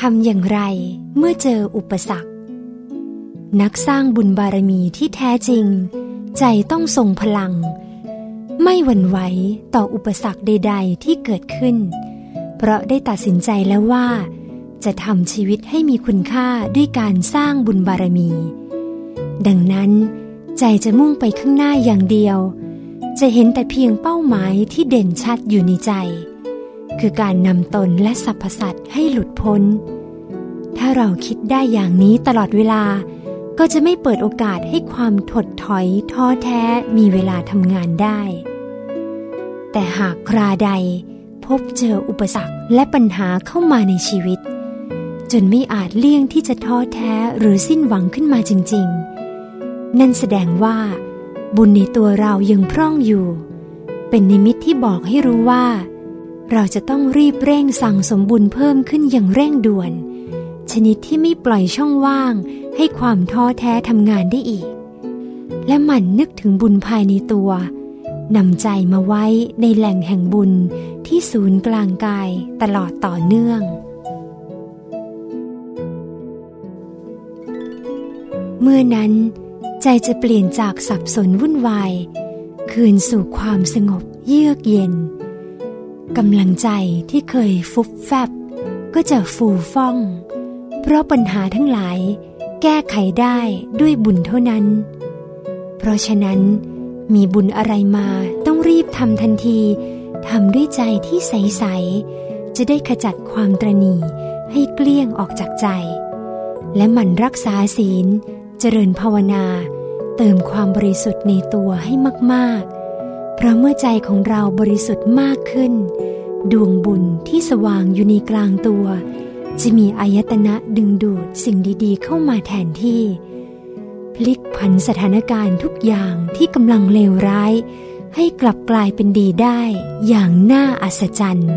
ทำอย่างไรเมื่อเจออุปสรรค นักสร้างบุญบารมีที่แท้จริง ใจต้องทรงพลัง ไม่หวั่นไหวต่ออุปสรรคใด ๆ ที่เกิดขึ้น เพราะได้ตัดสินใจแล้วว่า จะทำชีวิตให้มีคุณค่าด้วยการสร้างบุญบารมี ดังนั้น ใจจะมุ่งไปข้างหน้าอย่างเดียว จะเห็นแต่เพียงเป้าหมายที่เด่นชัดอยู่ในใจ คือการนำตนและสรรพสัตว์ให้หลุดพ้น ถ้าเราคิดได้อย่างนี้ตลอดเวลา ก็จะไม่เปิดโอกาสให้ความถดถอยท้อแท้มีเวลาทำงานได้ แต่หากคราใดพบเจออุปสรรคและปัญหาเข้ามาในชีวิต จนไม่อาจเลี่ยงที่จะท้อแท้หรือสิ้นหวังขึ้นมาจริง ๆ นั่นแสดงว่า บุญในตัวเรายังพร่องอยู่ เป็นนิมิตที่บอกให้รู้ว่า เราจะต้องรีบเร่งสั่งสมบุญเพิ่มขึ้นอย่างเร่งด่วน ชนิดที่ไม่ปล่อยช่องว่าง ให้ความท้อแท้ทำงานได้อีก และหมั่นนึกถึงบุญภายในตัวนำใจมาไว้ในแหล่งแห่งบุญที่ศูนย์กลางกายตลอดต่อเนื่อง เมื่อนั้นใจจะเปลี่ยนจากสับสนวุ่นวาย คืนสู่ความสงบเยือกเย็น กำลังใจที่เคยฟุบแฟบ ก็จะฟูฟ่อง เพราะปัญหาทั้งหลาย แก้ไขได้ด้วยบุญเท่านั้น เพราะฉะนั้น มีบุญอะไรมาต้องรีบทำทันทีทำด้วยใจที่ใส ๆ จะได้ขจัดความตรณีให้เกลี้ยงออกจากใจ และหมั่นรักษาศีล เจริญภาวนา เติมความบริสุทธิ์ในตัวให้มาก ๆ เพราะเมื่อใจของเราบริสุทธิ์มากขึ้น ดวงบุญที่สว่างอยู่ในกลางตัว จะมีอายตนะดึงดูดสิ่งดีๆ เข้ามาแทนที่ พลิกผันสถานการณ์ทุกอย่างที่กำลังเลวร้าย ให้กลับกลายเป็นดีได้อย่างน่าอัศจรรย์